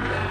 Yeah.